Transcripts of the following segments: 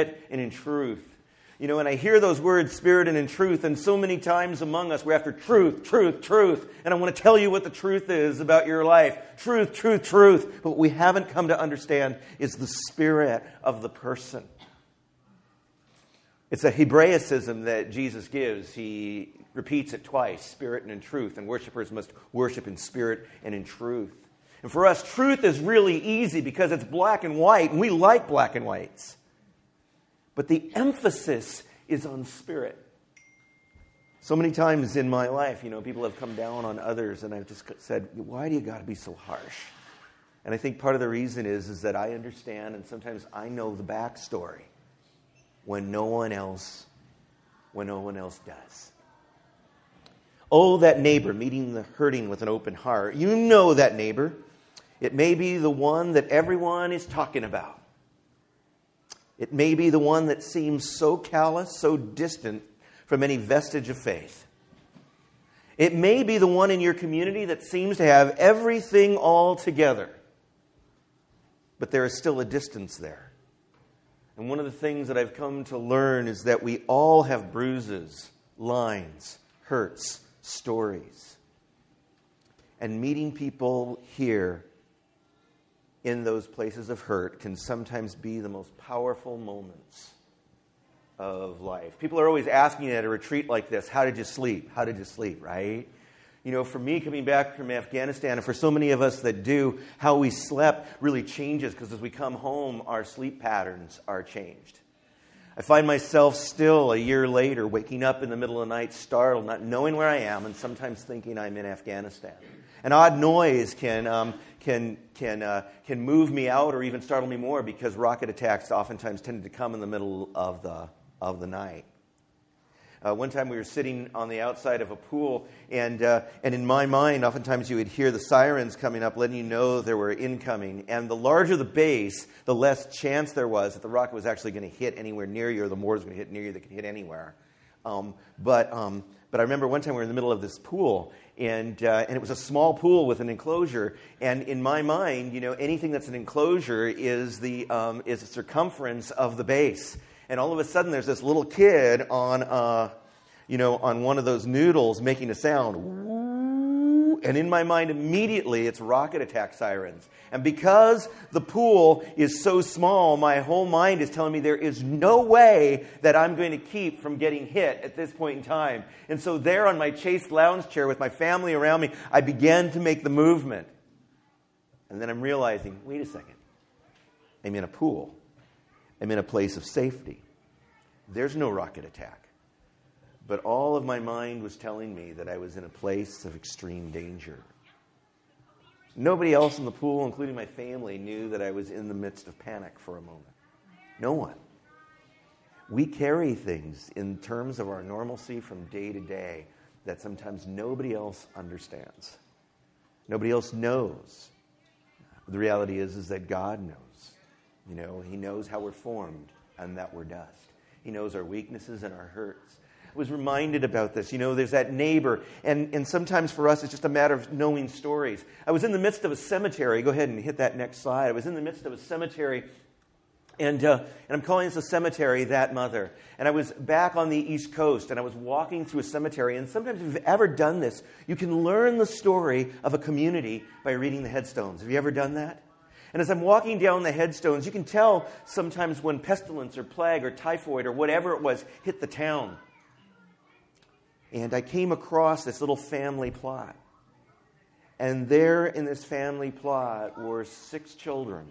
and in truth. You know, and I hear those words, spirit and in truth, and so many times among us we're after truth, truth, truth. And I want to tell you what the truth is about your life. Truth, truth, truth. But what we haven't come to understand is the spirit of the person. It's a Hebraicism that Jesus gives. He repeats it twice spirit and in truth. And worshipers must worship in spirit and in truth. And for us, truth is really easy because it's black and white, and we like black and whites. But the emphasis is on spirit. So many times in my life, you know, people have come down on others, and I've just said, Why do you got to be so harsh? And I think part of the reason is, is that I understand, and sometimes I know the backstory when no one else, when no one else does. Oh, that neighbor meeting the hurting with an open heart. You know that neighbor. It may be the one that everyone is talking about. It may be the one that seems so callous, so distant from any vestige of faith. It may be the one in your community that seems to have everything all together, but there is still a distance there. And one of the things that I've come to learn is that we all have bruises, lines, hurts, stories. And meeting people here in those places of hurt can sometimes be the most powerful moments of life. People are always asking at a retreat like this, How did you sleep? How did you sleep, right? You know, for me coming back from Afghanistan, and for so many of us that do, how we slept really changes because as we come home, our sleep patterns are changed. I find myself still a year later waking up in the middle of the night, startled, not knowing where I am, and sometimes thinking I'm in Afghanistan. An odd noise can, um, can, can, uh, can move me out or even startle me more because rocket attacks oftentimes tended to come in the middle of the, of the night. Uh, one time we were sitting on the outside of a pool, and, uh, and in my mind, oftentimes you would hear the sirens coming up, letting you know there were incoming. And the larger the base, the less chance there was that the rocket was actually going to hit anywhere near you, or the more was going to hit near you that could hit anywhere. Um, but, um, but I remember one time we were in the middle of this pool, and, uh, and it was a small pool with an enclosure. And in my mind, you know, anything that's an enclosure is the, um, is the circumference of the base. And all of a sudden, there's this little kid on, uh, you know, on one of those noodles making a sound and in my mind, immediately it's rocket attack sirens. And because the pool is so small, my whole mind is telling me there is no way that I'm going to keep from getting hit at this point in time. And so, there on my chaise lounge chair with my family around me, I began to make the movement. And then I'm realizing wait a second, I'm in a pool, I'm in a place of safety. There's no rocket attack. But all of my mind was telling me that I was in a place of extreme danger. Nobody else in the pool, including my family, knew that I was in the midst of panic for a moment. No one. We carry things in terms of our normalcy from day to day that sometimes nobody else understands. Nobody else knows. The reality is, is that God knows. You know, He knows how we're formed and that we're dust. He knows our weaknesses and our hurts was reminded about this. You know, there's that neighbor, and, and sometimes for us it's just a matter of knowing stories. I was in the midst of a cemetery. Go ahead and hit that next slide. I was in the midst of a cemetery. And, uh, and I'm calling this a cemetery, that mother. And I was back on the East Coast, and I was walking through a cemetery. And sometimes, if you've ever done this, you can learn the story of a community by reading the headstones. Have you ever done that? And as I'm walking down the headstones, you can tell sometimes when pestilence or plague or typhoid or whatever it was hit the town. And I came across this little family plot. And there in this family plot were six children,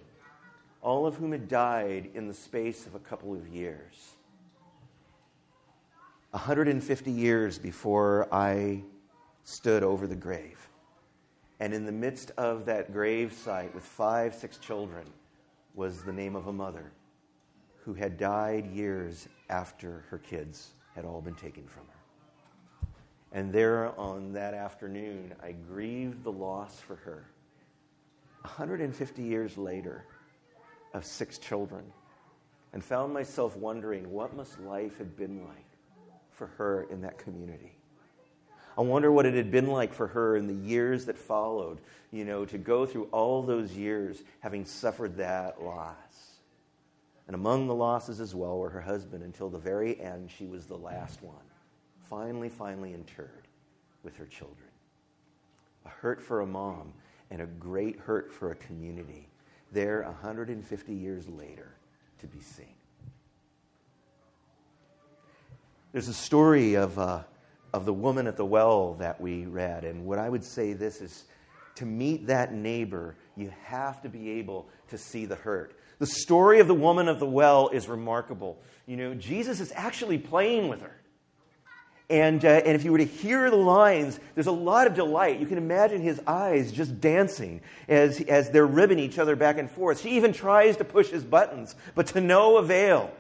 all of whom had died in the space of a couple of years. 150 years before I stood over the grave. And in the midst of that grave site with five, six children was the name of a mother who had died years after her kids had all been taken from her. And there on that afternoon, I grieved the loss for her. 150 years later, of six children, and found myself wondering what must life have been like for her in that community. I wonder what it had been like for her in the years that followed, you know, to go through all those years having suffered that loss. And among the losses as well were her husband. Until the very end, she was the last one, finally, finally interred with her children. A hurt for a mom and a great hurt for a community. There, 150 years later, to be seen. There's a story of, uh, of the woman at the well that we read. And what I would say this is to meet that neighbor, you have to be able to see the hurt. The story of the woman of the well is remarkable. You know, Jesus is actually playing with her. And, uh, and if you were to hear the lines, there's a lot of delight. You can imagine his eyes just dancing as, as they're ribbing each other back and forth. She even tries to push his buttons, but to no avail.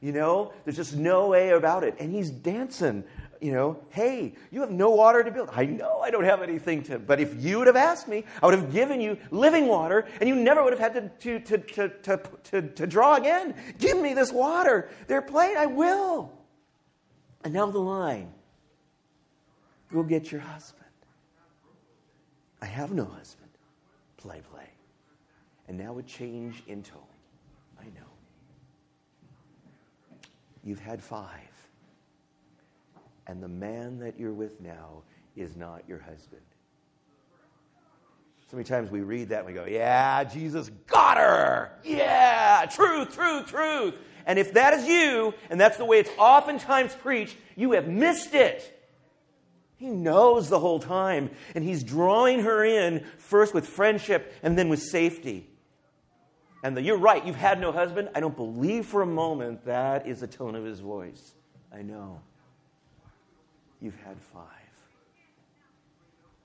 You know, there's just no way about it. And he's dancing, you know, hey, you have no water to build. I know I don't have anything to, but if you would have asked me, I would have given you living water and you never would have had to, to, to, to, to, to draw again. Give me this water. They're playing, I will. And now the line go get your husband. I have no husband. Play, play. And now a change in tone. I know. You've had five. And the man that you're with now is not your husband. So many times we read that and we go, Yeah, Jesus got her. Yeah, truth, truth, truth. And if that is you, and that's the way it's oftentimes preached, you have missed it. He knows the whole time, and he's drawing her in first with friendship and then with safety. And the, you're right, you've had no husband. I don't believe for a moment that is the tone of his voice. I know. You've had five.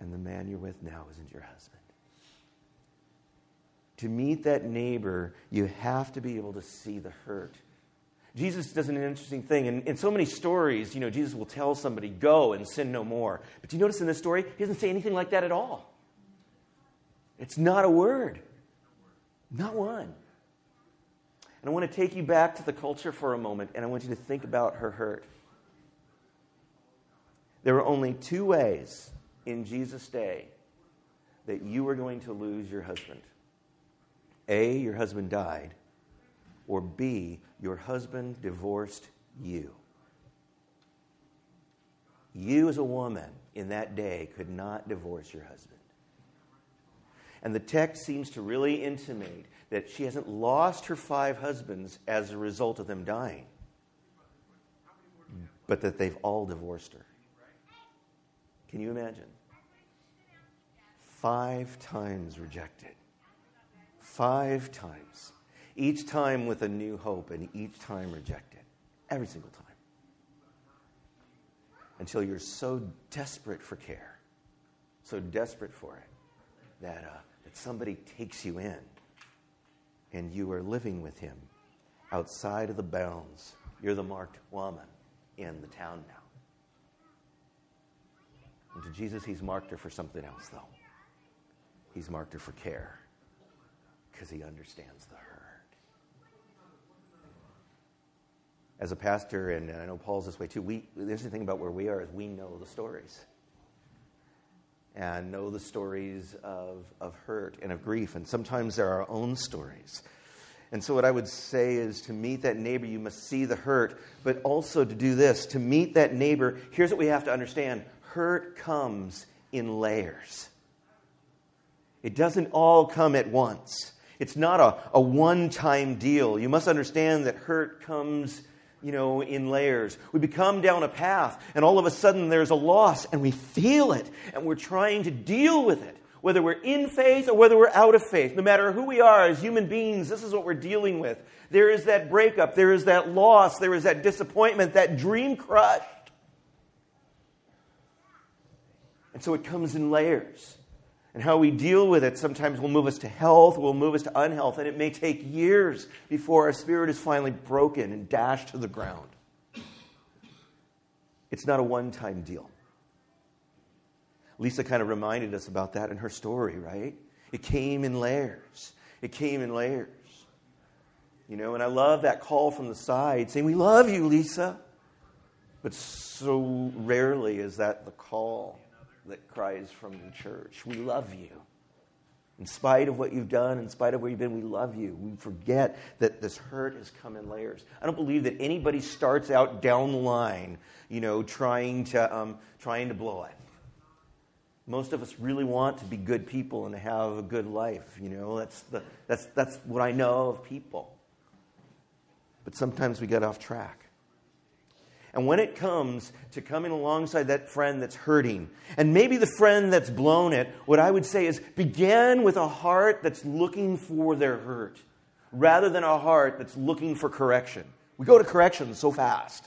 And the man you're with now isn't your husband. To meet that neighbor, you have to be able to see the hurt. Jesus does an interesting thing. In, in so many stories, you know, Jesus will tell somebody, go and sin no more. But do you notice in this story, he doesn't say anything like that at all. It's not a word. Not one. And I want to take you back to the culture for a moment, and I want you to think about her hurt. There were only two ways in Jesus' day that you were going to lose your husband A, your husband died, or B, your husband divorced you. You, as a woman in that day, could not divorce your husband. And the text seems to really intimate that she hasn't lost her five husbands as a result of them dying, but that they've all divorced her. Can you imagine? Five times rejected. Five times. Each time with a new hope, and each time rejected. Every single time. Until you're so desperate for care, so desperate for it, that, uh, that somebody takes you in and you are living with him outside of the bounds. You're the marked woman in the town now. And to Jesus, he's marked her for something else, though. He's marked her for care because he understands the hurt. As a pastor, and I know Paul's this way too, we, the interesting thing about where we are is we know the stories and know the stories of, of hurt and of grief. And sometimes they're our own stories. And so, what I would say is to meet that neighbor, you must see the hurt, but also to do this to meet that neighbor, here's what we have to understand hurt comes in layers. It doesn't all come at once. It's not a, a one time deal. You must understand that hurt comes you know, in layers. We become down a path, and all of a sudden there's a loss, and we feel it, and we're trying to deal with it, whether we're in faith or whether we're out of faith. No matter who we are as human beings, this is what we're dealing with. There is that breakup, there is that loss, there is that disappointment, that dream crushed. And so it comes in layers. And how we deal with it sometimes will move us to health, will move us to unhealth, and it may take years before our spirit is finally broken and dashed to the ground. It's not a one time deal. Lisa kind of reminded us about that in her story, right? It came in layers. It came in layers. You know, and I love that call from the side saying, We love you, Lisa. But so rarely is that the call that cries from the church, We love you. In spite of what you've done, in spite of where you've been, we love you. We forget that this hurt has come in layers. I don't believe that anybody starts out down the line, you know, trying to, um, trying to blow it. Most of us really want to be good people and have a good life. You know, that's, the, that's, that's what I know of people. But sometimes we get off track. And when it comes to coming alongside that friend that's hurting, and maybe the friend that's blown it, what I would say is begin with a heart that's looking for their hurt rather than a heart that's looking for correction. We go to correction so fast.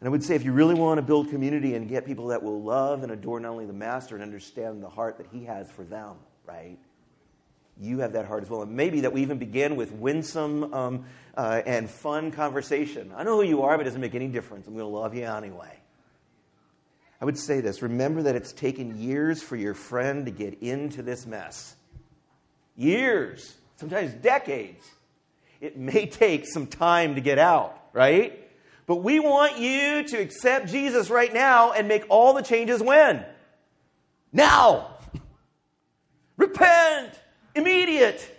And I would say if you really want to build community and get people that will love and adore not only the master and understand the heart that he has for them, right? You have that heart as well. And maybe that we even begin with winsome um, uh, and fun conversation. I know who you are, but it doesn't make any difference. I'm going to love you anyway. I would say this remember that it's taken years for your friend to get into this mess. Years, sometimes decades. It may take some time to get out, right? But we want you to accept Jesus right now and make all the changes when? Now! Repent! Immediate!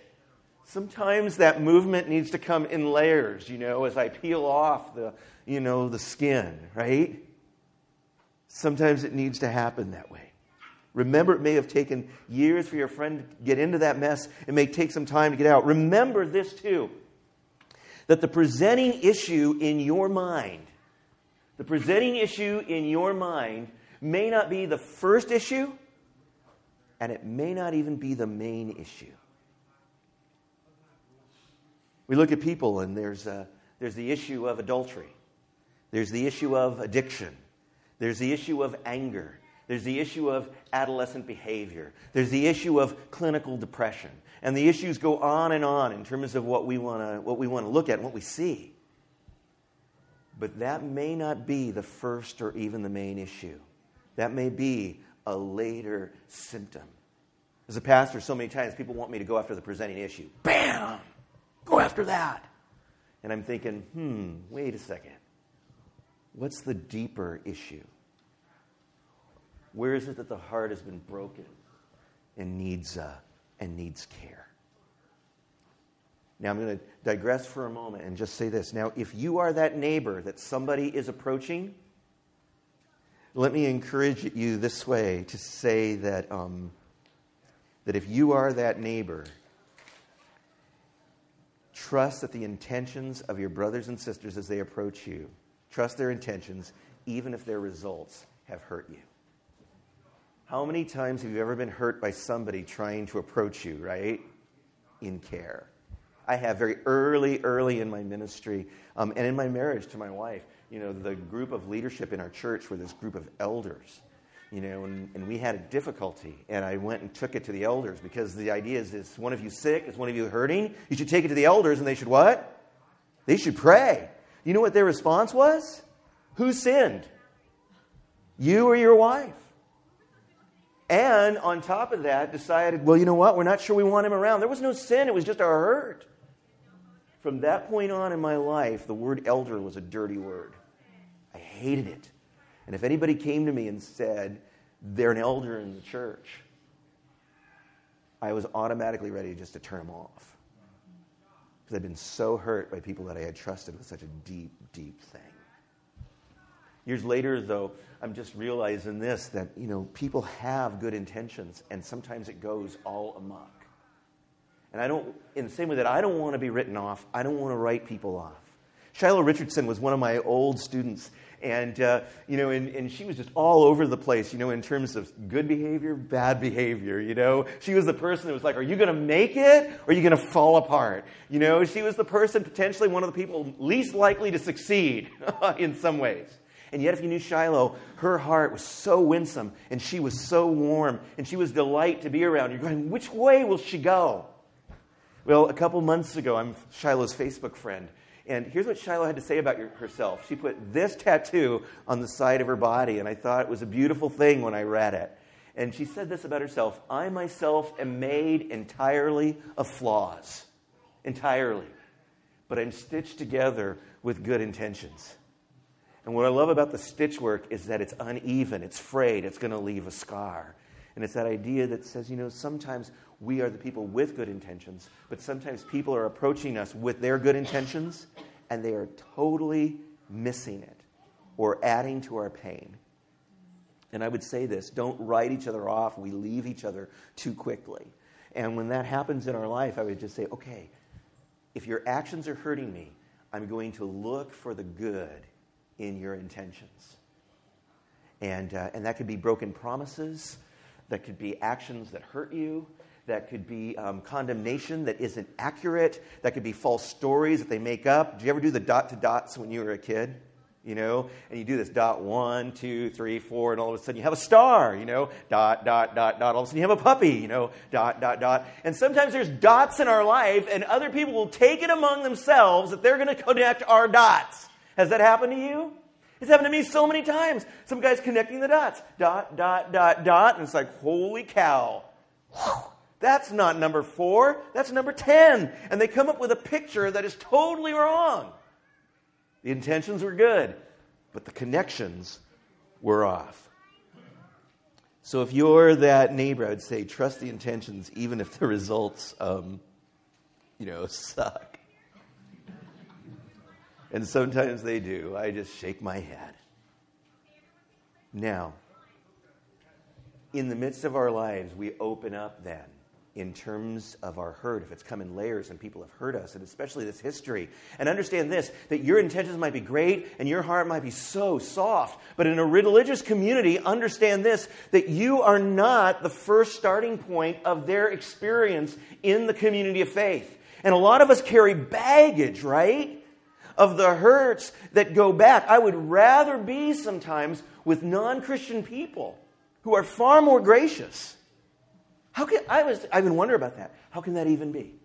sometimes that movement needs to come in layers, you know, as I peel off the, you know, the skin, right? Sometimes it needs to happen that way. Remember, it may have taken years for your friend to get into that mess. It may take some time to get out. Remember this, too that the presenting issue in your mind, the presenting issue in your mind may not be the first issue, and it may not even be the main issue. We look at people, and there's, uh, there's the issue of adultery, there's the issue of addiction, there's the issue of anger, there's the issue of adolescent behavior, there's the issue of clinical depression. And the issues go on and on in terms of what we want to what we want to look at and what we see. But that may not be the first or even the main issue. That may be a later symptom. As a pastor, so many times people want me to go after the presenting issue. Bam! Go after that. And I'm thinking, hmm, wait a second. What's the deeper issue? Where is it that the heart has been broken and needs, uh, and needs care? Now, I'm going to digress for a moment and just say this. Now, if you are that neighbor that somebody is approaching, let me encourage you this way to say that, um, that if you are that neighbor, Trust that the intentions of your brothers and sisters as they approach you, trust their intentions, even if their results have hurt you. How many times have you ever been hurt by somebody trying to approach you, right? In care. I have very early, early in my ministry um, and in my marriage to my wife, you know, the group of leadership in our church were this group of elders you know, and, and we had a difficulty. And I went and took it to the elders because the idea is, is one of you sick? Is one of you hurting? You should take it to the elders and they should what? They should pray. You know what their response was? Who sinned? You or your wife? And on top of that, decided, well, you know what? We're not sure we want him around. There was no sin, it was just our hurt. From that point on in my life, the word elder was a dirty word. I hated it. And if anybody came to me and said, they're an elder in the church, I was automatically ready just to turn them off. Because I'd been so hurt by people that I had trusted with such a deep, deep thing. Years later, though, I'm just realizing this that, you know, people have good intentions, and sometimes it goes all amok. And I don't, in the same way that I don't want to be written off, I don't want to write people off. Shiloh Richardson was one of my old students, and, uh, you know, and, and she was just all over the place, you know, in terms of good behavior, bad behavior, you know. She was the person that was like, are you going to make it or are you going to fall apart? You know, she was the person, potentially one of the people least likely to succeed in some ways. And yet, if you knew Shiloh, her heart was so winsome and she was so warm and she was delight to be around. You're going, which way will she go? Well, a couple months ago, I'm Shiloh's Facebook friend. And here's what Shiloh had to say about herself. She put this tattoo on the side of her body, and I thought it was a beautiful thing when I read it. And she said this about herself I myself am made entirely of flaws. Entirely. But I'm stitched together with good intentions. And what I love about the stitch work is that it's uneven, it's frayed, it's going to leave a scar. And it's that idea that says, you know, sometimes we are the people with good intentions, but sometimes people are approaching us with their good intentions and they are totally missing it or adding to our pain. And I would say this don't write each other off. We leave each other too quickly. And when that happens in our life, I would just say, okay, if your actions are hurting me, I'm going to look for the good in your intentions. And, uh, and that could be broken promises, that could be actions that hurt you, that could be um, condemnation that isn't accurate, that could be false stories that they make up. Did you ever do the dot to dots when you were a kid? you know, and you do this dot one, two, three, four, and all of a sudden you have a star, you know, dot, dot, dot, dot. All of a sudden you have a puppy, you know, dot, dot, dot. And sometimes there's dots in our life, and other people will take it among themselves that they're going to connect our dots. Has that happened to you? It's happened to me so many times. Some guy's connecting the dots, dot, dot, dot, dot, and it's like, holy cow. That's not number four, that's number 10. And they come up with a picture that is totally wrong. The intentions were good, but the connections were off. So if you're that neighbor, I would say trust the intentions, even if the results, um, you know, suck. And sometimes they do. I just shake my head. Now, in the midst of our lives, we open up then in terms of our hurt, if it's come in layers and people have hurt us, and especially this history. And understand this that your intentions might be great and your heart might be so soft, but in a religious community, understand this that you are not the first starting point of their experience in the community of faith. And a lot of us carry baggage, right? Of the hurts that go back. I would rather be sometimes with non Christian people who are far more gracious how can, I was, I've been wondering about that. How can that even be?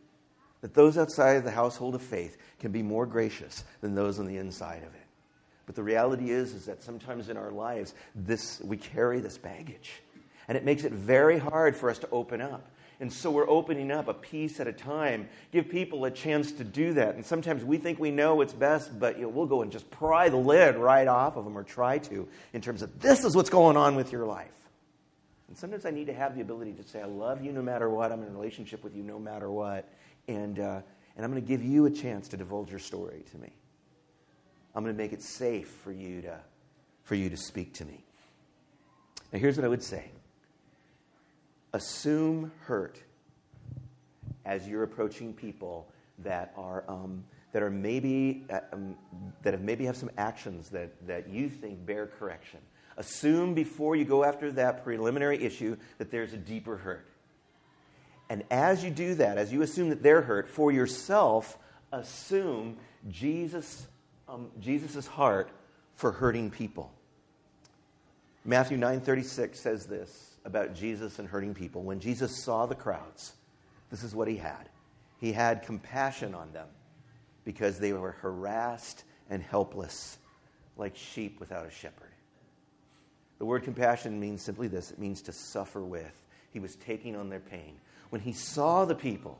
That those outside of the household of faith can be more gracious than those on the inside of it. But the reality is, is that sometimes in our lives, this, we carry this baggage. And it makes it very hard for us to open up. And so we're opening up a piece at a time, give people a chance to do that. And sometimes we think we know what's best, but you know, we'll go and just pry the lid right off of them or try to in terms of this is what's going on with your life. And sometimes I need to have the ability to say, I love you no matter what. I'm in a relationship with you no matter what. And, uh, and I'm going to give you a chance to divulge your story to me. I'm going to make it safe for you to, for you to speak to me. Now, here's what I would say assume hurt as you're approaching people that are, um, that are maybe, uh, um, that have maybe have some actions that, that you think bear correction. Assume before you go after that preliminary issue that there's a deeper hurt. And as you do that, as you assume that they're hurt, for yourself, assume Jesus' um, Jesus' heart for hurting people. Matthew 9:36 says this about Jesus and hurting people. When Jesus saw the crowds, this is what he had. He had compassion on them because they were harassed and helpless like sheep without a shepherd. The word compassion means simply this it means to suffer with. He was taking on their pain. When he saw the people,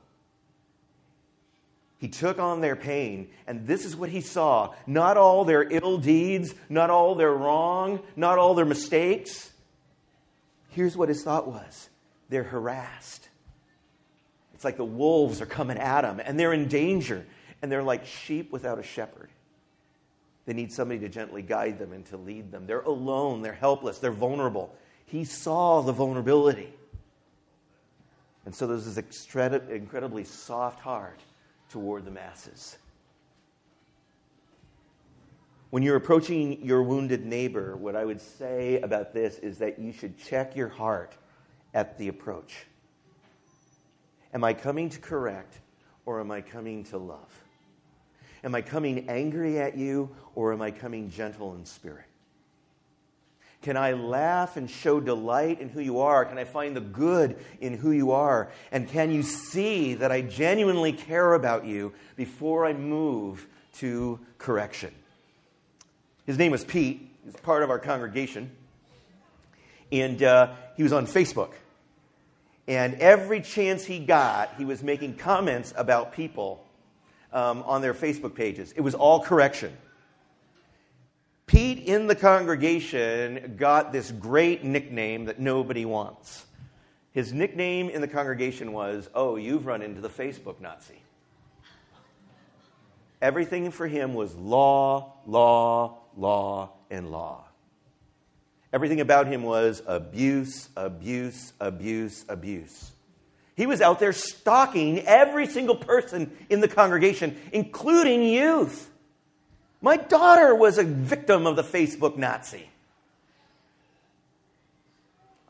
he took on their pain, and this is what he saw not all their ill deeds, not all their wrong, not all their mistakes. Here's what his thought was they're harassed. It's like the wolves are coming at them, and they're in danger, and they're like sheep without a shepherd. They need somebody to gently guide them and to lead them. They're alone, they're helpless, they're vulnerable. He saw the vulnerability. And so there's this incredibly soft heart toward the masses. When you're approaching your wounded neighbor, what I would say about this is that you should check your heart at the approach. Am I coming to correct or am I coming to love? Am I coming angry at you or am I coming gentle in spirit? Can I laugh and show delight in who you are? Can I find the good in who you are? And can you see that I genuinely care about you before I move to correction? His name was Pete. He's part of our congregation. And uh, he was on Facebook. And every chance he got, he was making comments about people um, on their Facebook pages. It was all correction. Pete in the congregation got this great nickname that nobody wants His nickname in the congregation was, Oh, you've run into the Facebook Nazi. Everything for him was law, law, law, and law. Everything about him was abuse, abuse, abuse, abuse. He was out there stalking every single person in the congregation, including youth. My daughter was a victim of the Facebook Nazi.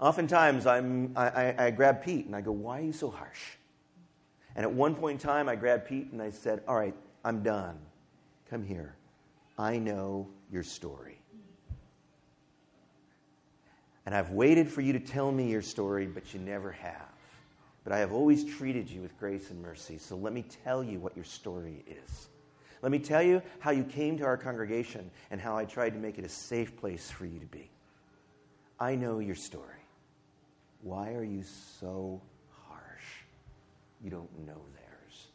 Oftentimes, I'm, I, I, I grab Pete and I go, Why are you so harsh? And at one point in time, I grabbed Pete and I said, All right, I'm done. Come here. I know your story. And I've waited for you to tell me your story, but you never have. But I have always treated you with grace and mercy. So let me tell you what your story is. Let me tell you how you came to our congregation and how I tried to make it a safe place for you to be. I know your story. Why are you so harsh? You don't know theirs.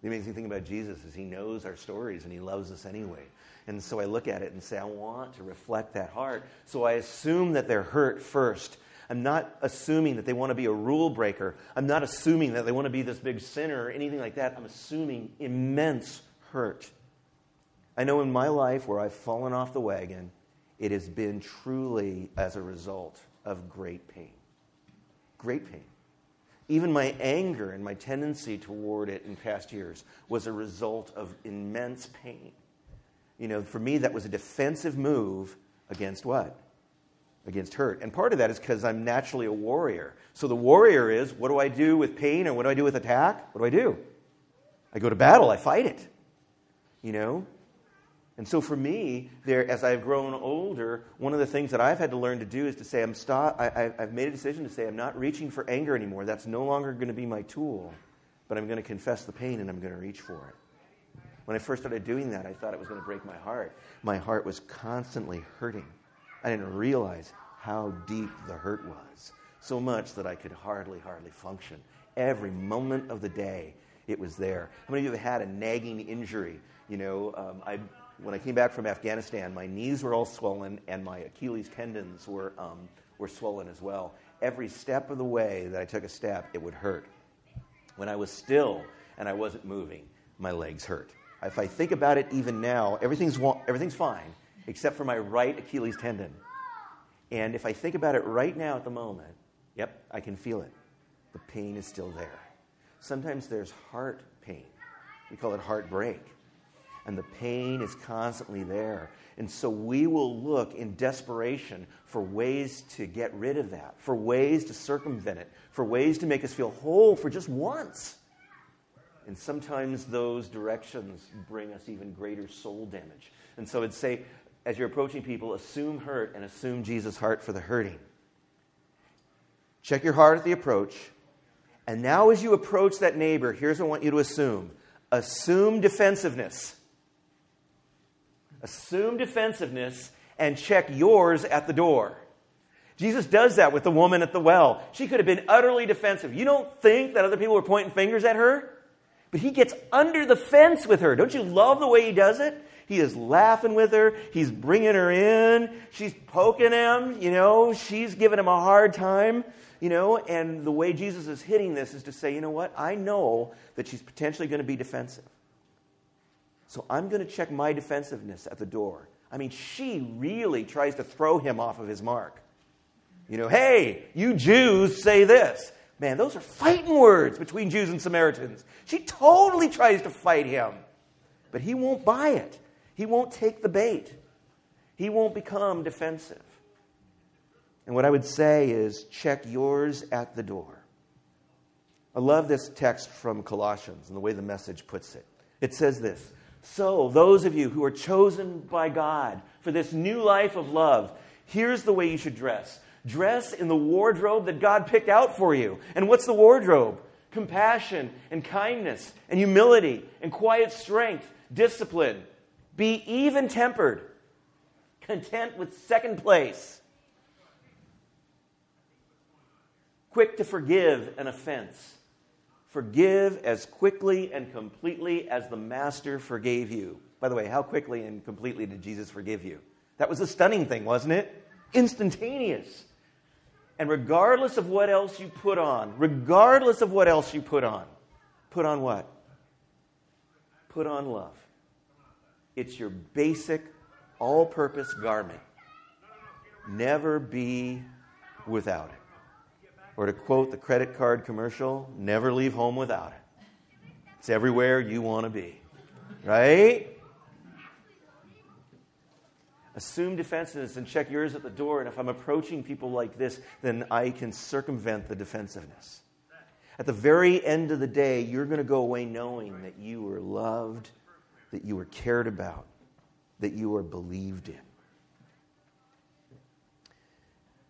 The amazing thing about Jesus is he knows our stories and he loves us anyway. And so I look at it and say, I want to reflect that heart. So I assume that they're hurt first. I'm not assuming that they want to be a rule breaker. I'm not assuming that they want to be this big sinner or anything like that. I'm assuming immense hurt. I know in my life where I've fallen off the wagon, it has been truly as a result of great pain. Great pain. Even my anger and my tendency toward it in past years was a result of immense pain. You know, for me, that was a defensive move against what? Against hurt. And part of that is because I'm naturally a warrior. So the warrior is what do I do with pain or what do I do with attack? What do I do? I go to battle, I fight it. You know? And so for me, there, as I've grown older, one of the things that I've had to learn to do is to say, I'm stop, I, have made a decision to say, I'm not reaching for anger anymore. That's no longer going to be my tool, but I'm going to confess the pain and I'm going to reach for it. When I first started doing that, I thought it was going to break my heart. My heart was constantly hurting. I didn't realize how deep the hurt was. So much that I could hardly, hardly function. Every moment of the day, it was there. How many of you have had a nagging injury? You know, um, I when I came back from Afghanistan, my knees were all swollen and my Achilles tendons were, um, were swollen as well. Every step of the way that I took a step, it would hurt. When I was still and I wasn't moving, my legs hurt. If I think about it even now, everything's, everything's fine except for my right Achilles tendon. And if I think about it right now at the moment, yep, I can feel it. The pain is still there. Sometimes there's heart pain. We call it heartbreak and the pain is constantly there. And so we will look in desperation for ways to get rid of that, for ways to circumvent it, for ways to make us feel whole for just once. And sometimes those directions bring us even greater soul damage. And so I'd say, as you're approaching people, assume hurt and assume Jesus' heart for the hurting. Check your heart at the approach. And now, as you approach that neighbor, here's what I want you to assume assume defensiveness. Assume defensiveness and check yours at the door. Jesus does that with the woman at the well. She could have been utterly defensive. You don't think that other people were pointing fingers at her? But he gets under the fence with her. Don't you love the way he does it? He is laughing with her. He's bringing her in. She's poking him. You know, she's giving him a hard time. You know, and the way Jesus is hitting this is to say, you know what? I know that she's potentially going to be defensive. So I'm going to check my defensiveness at the door. I mean, she really tries to throw him off of his mark. You know, hey, you Jews say this. Man, those are fighting words between Jews and Samaritans. She totally tries to fight him, but he won't buy it. He won't take the bait. He won't become defensive. And what I would say is check yours at the door. I love this text from Colossians and the way the message puts it. It says this so, those of you who are chosen by God for this new life of love, here's the way you should dress dress in the wardrobe that God picked out for you. And what's the wardrobe? Compassion and kindness and humility and quiet strength, discipline. Be even tempered, content with second place, quick to forgive an offense Forgive as quickly and completely as the Master forgave you. By the way, how quickly and completely did Jesus forgive you? That was a stunning thing, wasn't it? instantaneous. And regardless of what else you put on, regardless of what else you put on, put on what? Put on love. It's your basic, all purpose garment. Never be without it. Or to quote the credit card commercial, never leave home without it. It's everywhere you want to be. Right? Assume defensiveness and check yours at the door. And if I'm approaching people like this, then I can circumvent the defensiveness. At the very end of the day, you're going to go away knowing that you were loved, that you were cared about, that you were believed in.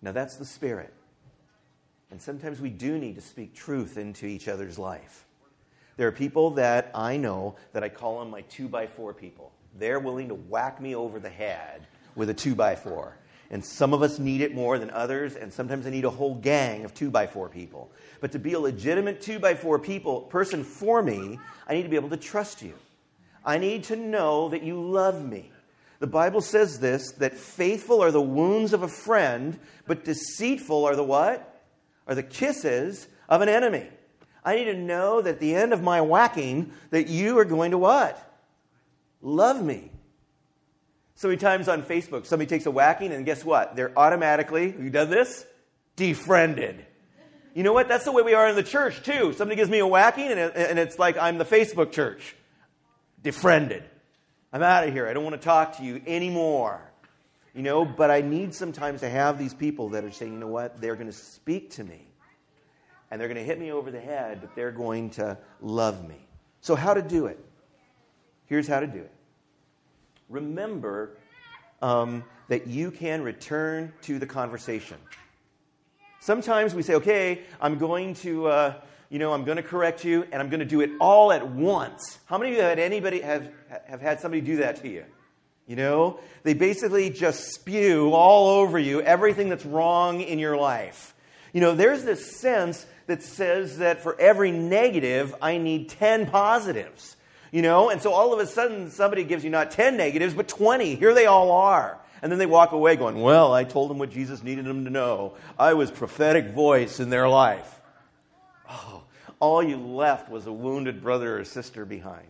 Now, that's the spirit. And sometimes we do need to speak truth into each other's life. There are people that I know that I call them my two by four people. They're willing to whack me over the head with a two by four. And some of us need it more than others, and sometimes I need a whole gang of two by four people. But to be a legitimate two by four people person for me, I need to be able to trust you. I need to know that you love me. The Bible says this that faithful are the wounds of a friend, but deceitful are the what? Are the kisses of an enemy. I need to know that at the end of my whacking that you are going to what? Love me. So many times on Facebook, somebody takes a whacking, and guess what? They're automatically, you done this? Defriended. You know what? That's the way we are in the church, too. Somebody gives me a whacking, and, and it's like I'm the Facebook church. Defriended. I'm out of here. I don't want to talk to you anymore. You know, but I need sometimes to have these people that are saying, you know what? They're going to speak to me, and they're going to hit me over the head, but they're going to love me. So, how to do it? Here's how to do it remember um, that you can return to the conversation. Sometimes we say, okay, I'm going to, uh, you know, I'm going to correct you and I'm going to do it all at once. How many of you had anybody have, have had somebody do that to you? You know, they basically just spew all over you everything that's wrong in your life. You know, there's this sense that says that for every negative, I need 10 positives. You know, and so all of a sudden somebody gives you not 10 negatives, but 20. Here they all are. And then they walk away going, Well, I told them what Jesus needed them to know. I was prophetic voice in their life. Oh, all you left was a wounded brother or sister behind.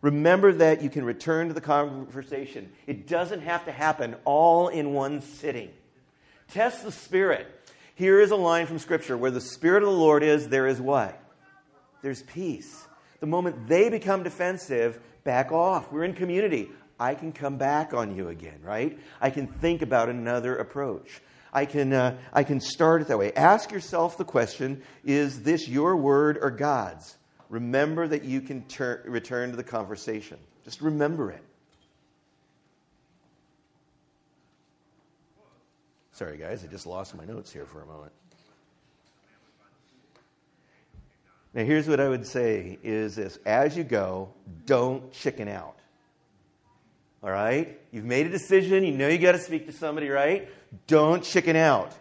Remember that you can return to the conversation. It doesn't have to happen all in one sitting. Test the Spirit. Here is a line from Scripture where the Spirit of the Lord is, there is what? There's peace. The moment they become defensive, back off. We're in community. I can come back on you again, right? I can think about another approach. I can, uh, I can start it that way. Ask yourself the question is this your word or God's? Remember that you can ter- return to the conversation. Just remember it. Sorry, guys, I just lost my notes here for a moment. Now, here's what I would say is this as you go, don't chicken out. All right? You've made a decision, you know you got to speak to somebody, right? Don't chicken out.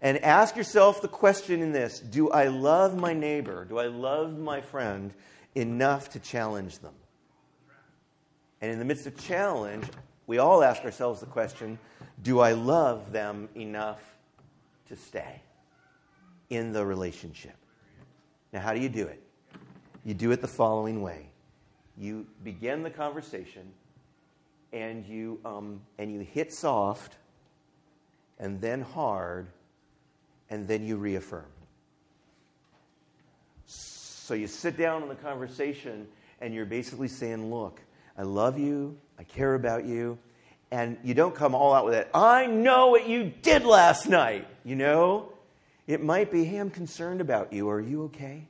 And ask yourself the question in this Do I love my neighbor? Do I love my friend enough to challenge them? And in the midst of challenge, we all ask ourselves the question Do I love them enough to stay in the relationship? Now, how do you do it? You do it the following way you begin the conversation and you, um, and you hit soft and then hard and then you reaffirm. So you sit down in the conversation and you're basically saying, Look, I love you, I care about you, and you don't come all out with it. I know what you did last night, you know? It might be, hey, I'm concerned about you. Are you okay?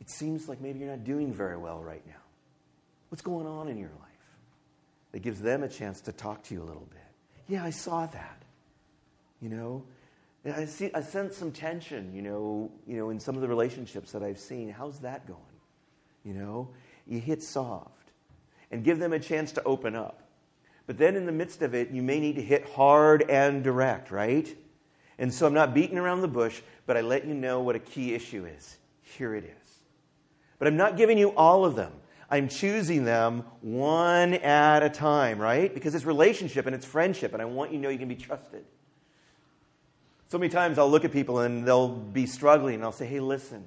It seems like maybe you're not doing very well right now. What's going on in your life? It gives them a chance to talk to you a little bit. Yeah, I saw that. You know, I see I sense some tension, you know, you know, in some of the relationships that I've seen. How's that going? You know, you hit soft and give them a chance to open up. But then in the midst of it, you may need to hit hard and direct, right? And so I'm not beating around the bush, but I let you know what a key issue is. Here it is. But I'm not giving you all of them. I'm choosing them one at a time, right? Because it's relationship and it's friendship, and I want you to know you can be trusted. So many times I'll look at people and they'll be struggling, and I'll say, hey, listen,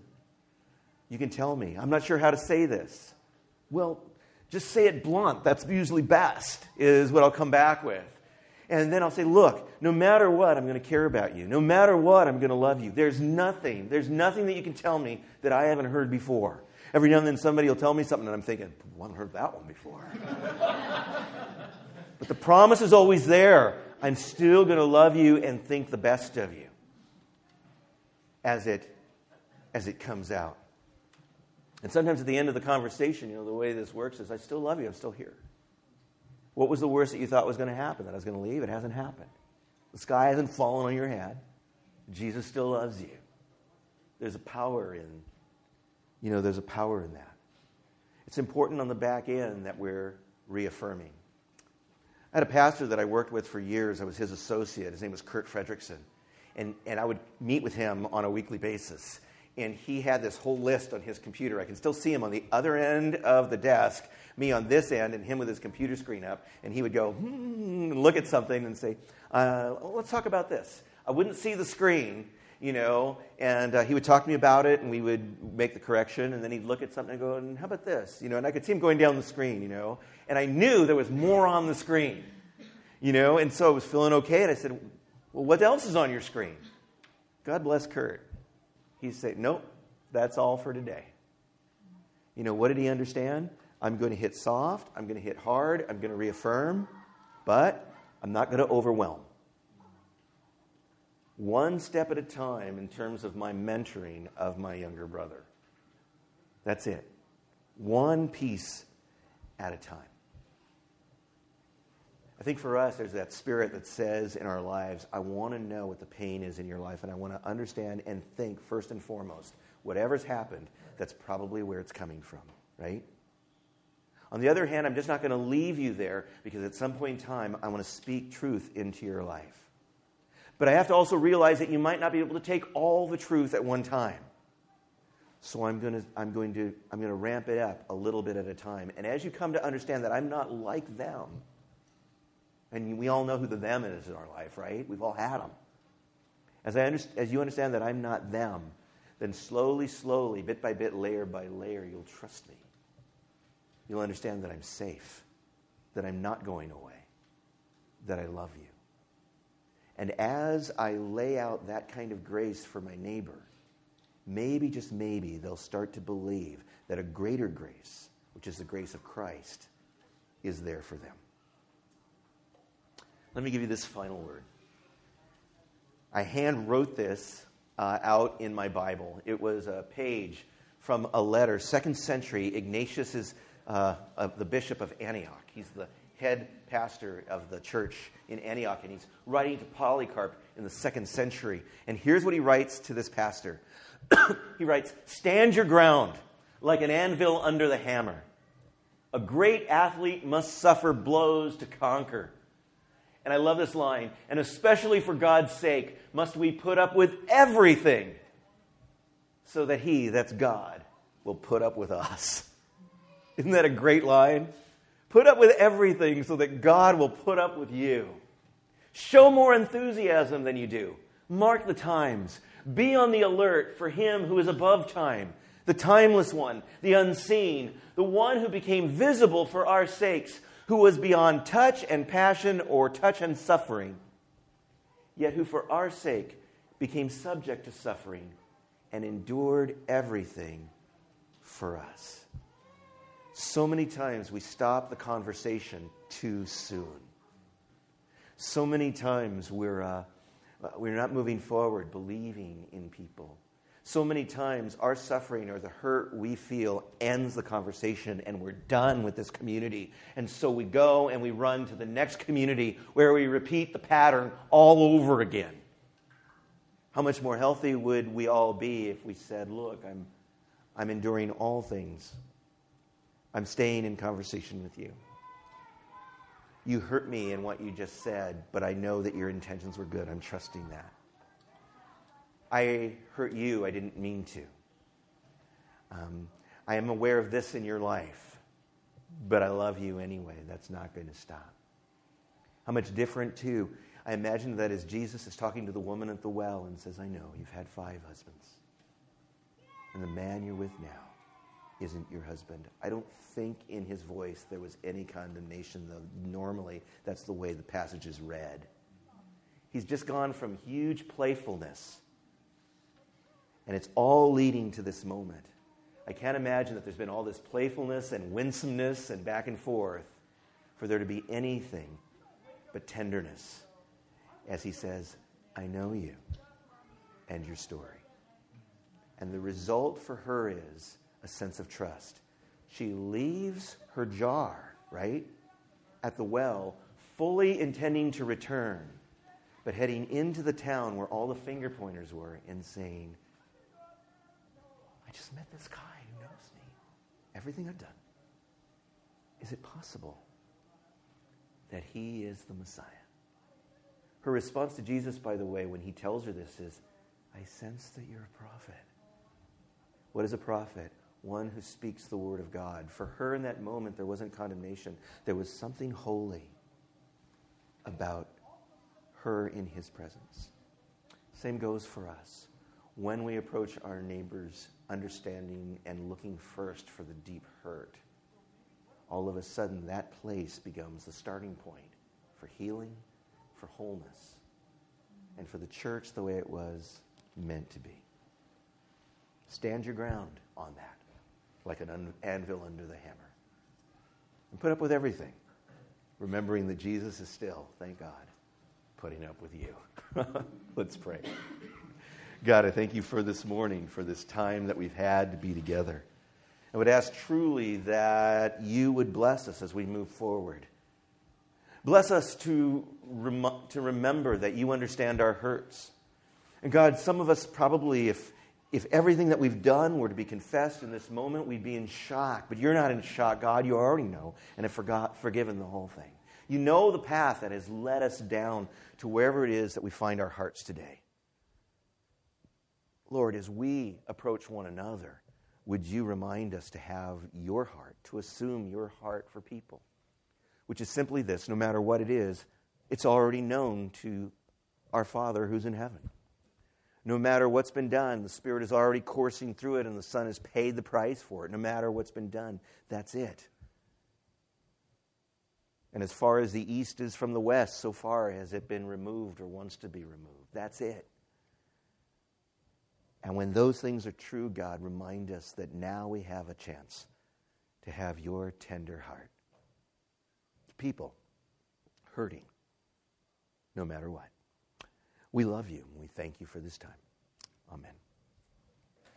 you can tell me. I'm not sure how to say this. Well, just say it blunt. That's usually best, is what I'll come back with. And then I'll say, look, no matter what, I'm going to care about you. No matter what, I'm going to love you. There's nothing, there's nothing that you can tell me that I haven't heard before. Every now and then somebody will tell me something, and I'm thinking, I haven't heard that one before. but the promise is always there. I'm still going to love you and think the best of you as it, as it comes out. And sometimes at the end of the conversation, you know, the way this works is I still love you, I'm still here. What was the worst that you thought was going to happen? That I was going to leave? It hasn't happened. The sky hasn't fallen on your head. Jesus still loves you. There's a power in, you know, there's a power in that. It's important on the back end that we're reaffirming. I had a pastor that I worked with for years. I was his associate. His name was Kurt Fredrickson. And, and I would meet with him on a weekly basis and he had this whole list on his computer. I can still see him on the other end of the desk, me on this end, and him with his computer screen up. And he would go, hmm, look at something and say, uh, let's talk about this. I wouldn't see the screen, you know, and uh, he would talk to me about it, and we would make the correction, and then he'd look at something and go, and how about this? You know, and I could see him going down the screen, you know, and I knew there was more on the screen, you know, and so I was feeling okay, and I said, well, what else is on your screen? God bless Kurt. He said, Nope, that's all for today. You know, what did he understand? I'm going to hit soft, I'm going to hit hard, I'm going to reaffirm, but I'm not going to overwhelm. One step at a time in terms of my mentoring of my younger brother. That's it. One piece at a time. I think for us, there's that spirit that says in our lives, I want to know what the pain is in your life, and I want to understand and think first and foremost, whatever's happened, that's probably where it's coming from, right? On the other hand, I'm just not going to leave you there because at some point in time, I want to speak truth into your life. But I have to also realize that you might not be able to take all the truth at one time. So I'm going to, I'm going to, I'm going to ramp it up a little bit at a time. And as you come to understand that I'm not like them, and we all know who the them is in our life, right? We've all had them. As, I understand, as you understand that I'm not them, then slowly, slowly, bit by bit, layer by layer, you'll trust me. You'll understand that I'm safe, that I'm not going away, that I love you. And as I lay out that kind of grace for my neighbor, maybe, just maybe, they'll start to believe that a greater grace, which is the grace of Christ, is there for them. Let me give you this final word. I hand wrote this uh, out in my Bible. It was a page from a letter, second century. Ignatius is uh, the bishop of Antioch. He's the head pastor of the church in Antioch, and he's writing to Polycarp in the second century. And here's what he writes to this pastor He writes, Stand your ground like an anvil under the hammer. A great athlete must suffer blows to conquer. And I love this line, and especially for God's sake, must we put up with everything so that He, that's God, will put up with us. Isn't that a great line? Put up with everything so that God will put up with you. Show more enthusiasm than you do. Mark the times. Be on the alert for Him who is above time, the timeless one, the unseen, the one who became visible for our sakes who was beyond touch and passion or touch and suffering, yet who for our sake became subject to suffering and endured everything for us. So many times we stop the conversation too soon. So many times we're, uh, we're not moving forward, believing in people. So many times, our suffering or the hurt we feel ends the conversation and we're done with this community. And so we go and we run to the next community where we repeat the pattern all over again. How much more healthy would we all be if we said, Look, I'm, I'm enduring all things, I'm staying in conversation with you. You hurt me in what you just said, but I know that your intentions were good. I'm trusting that. I hurt you, I didn't mean to. Um, I am aware of this in your life, but I love you anyway. That's not going to stop. How much different, too. I imagine that as Jesus is talking to the woman at the well and says, I know you've had five husbands, and the man you're with now isn't your husband. I don't think in his voice there was any condemnation, though normally that's the way the passage is read. He's just gone from huge playfulness, and it's all leading to this moment. I can't imagine that there's been all this playfulness and winsomeness and back and forth for there to be anything but tenderness as he says, I know you and your story. And the result for her is a sense of trust. She leaves her jar, right, at the well, fully intending to return, but heading into the town where all the finger pointers were and saying, I just met this guy who knows me, everything I've done. Is it possible that he is the Messiah? Her response to Jesus, by the way, when he tells her this is, I sense that you're a prophet. What is a prophet? One who speaks the word of God. For her in that moment, there wasn't condemnation, there was something holy about her in his presence. Same goes for us. When we approach our neighbors, understanding and looking first for the deep hurt, all of a sudden that place becomes the starting point for healing for wholeness and for the church the way it was meant to be. Stand your ground on that, like an anvil under the hammer. And put up with everything, remembering that Jesus is still, thank God, putting up with you. Let's pray. God, I thank you for this morning, for this time that we've had to be together. I would ask truly that you would bless us as we move forward. Bless us to, rem- to remember that you understand our hurts. And God, some of us probably, if, if everything that we've done were to be confessed in this moment, we'd be in shock. But you're not in shock, God. You already know and have forgot, forgiven the whole thing. You know the path that has led us down to wherever it is that we find our hearts today. Lord, as we approach one another, would you remind us to have your heart, to assume your heart for people? which is simply this no matter what it is, it's already known to our Father who's in heaven. No matter what's been done, the Spirit is already coursing through it, and the Son has paid the price for it. No matter what's been done, that's it. And as far as the east is from the west, so far has it been removed or wants to be removed. That's it. And when those things are true, God, remind us that now we have a chance to have your tender heart people hurting no matter what. We love you and we thank you for this time. Amen.